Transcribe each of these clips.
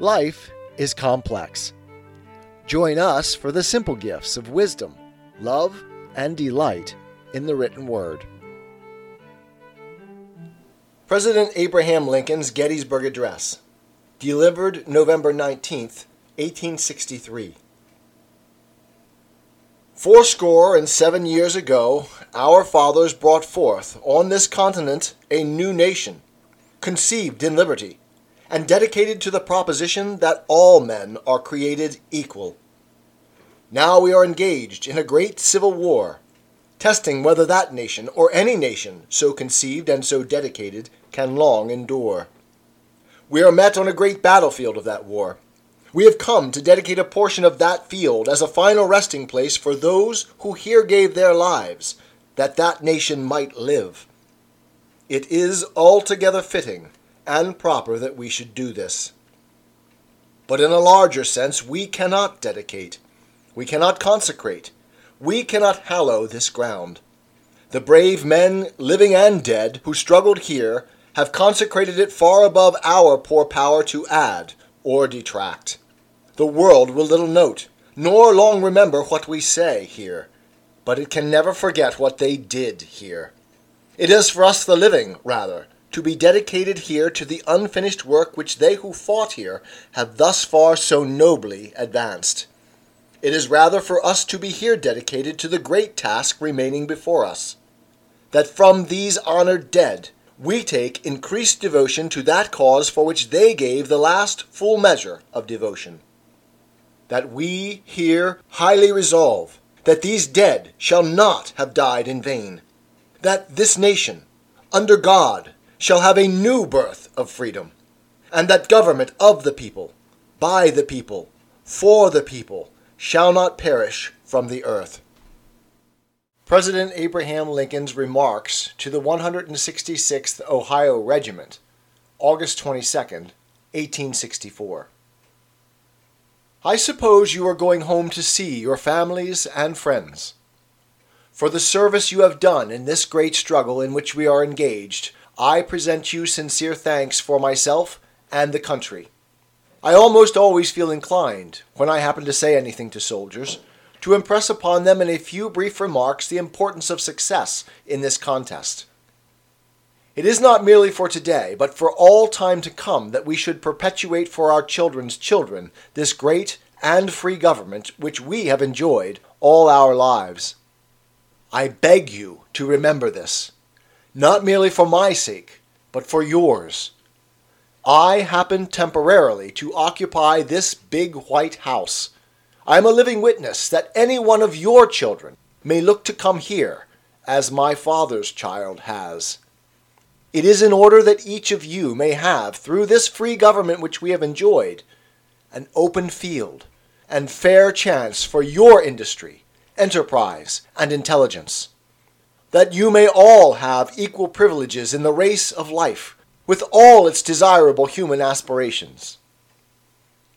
Life is complex. Join us for the simple gifts of wisdom, love, and delight in the written word. President Abraham Lincoln's Gettysburg Address, delivered November 19, 1863. Fourscore and seven years ago, our fathers brought forth on this continent a new nation, conceived in liberty and dedicated to the proposition that all men are created equal. Now we are engaged in a great civil war, testing whether that nation or any nation so conceived and so dedicated can long endure. We are met on a great battlefield of that war. We have come to dedicate a portion of that field as a final resting place for those who here gave their lives, that that nation might live. It is altogether fitting and proper that we should do this. But in a larger sense, we cannot dedicate, we cannot consecrate, we cannot hallow this ground. The brave men, living and dead, who struggled here, have consecrated it far above our poor power to add or detract. The world will little note, nor long remember what we say here, but it can never forget what they did here. It is for us the living, rather, to be dedicated here to the unfinished work which they who fought here have thus far so nobly advanced. It is rather for us to be here dedicated to the great task remaining before us, that from these honored dead we take increased devotion to that cause for which they gave the last full measure of devotion. That we here highly resolve that these dead shall not have died in vain, that this nation, under God, shall have a new birth of freedom, and that government of the people, by the people, for the people, shall not perish from the earth. President Abraham Lincoln's remarks to the 166th Ohio Regiment, August 22, 1864. I suppose you are going home to see your families and friends. For the service you have done in this great struggle in which we are engaged, I present you sincere thanks for myself and the country. I almost always feel inclined, when I happen to say anything to soldiers, to impress upon them in a few brief remarks the importance of success in this contest. It is not merely for today, but for all time to come, that we should perpetuate for our children's children this great and free government which we have enjoyed all our lives. I beg you to remember this not merely for my sake, but for yours. I happen temporarily to occupy this big white house. I am a living witness that any one of your children may look to come here, as my father's child has. It is in order that each of you may have, through this free government which we have enjoyed, an open field and fair chance for your industry, enterprise, and intelligence that you may all have equal privileges in the race of life, with all its desirable human aspirations.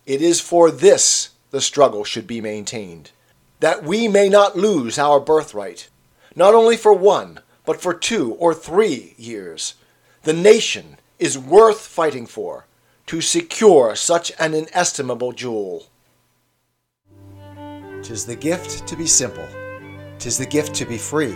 It is for this the struggle should be maintained, that we may not lose our birthright, not only for one, but for two or three years. The nation is worth fighting for to secure such an inestimable jewel. Tis the gift to be simple, tis the gift to be free.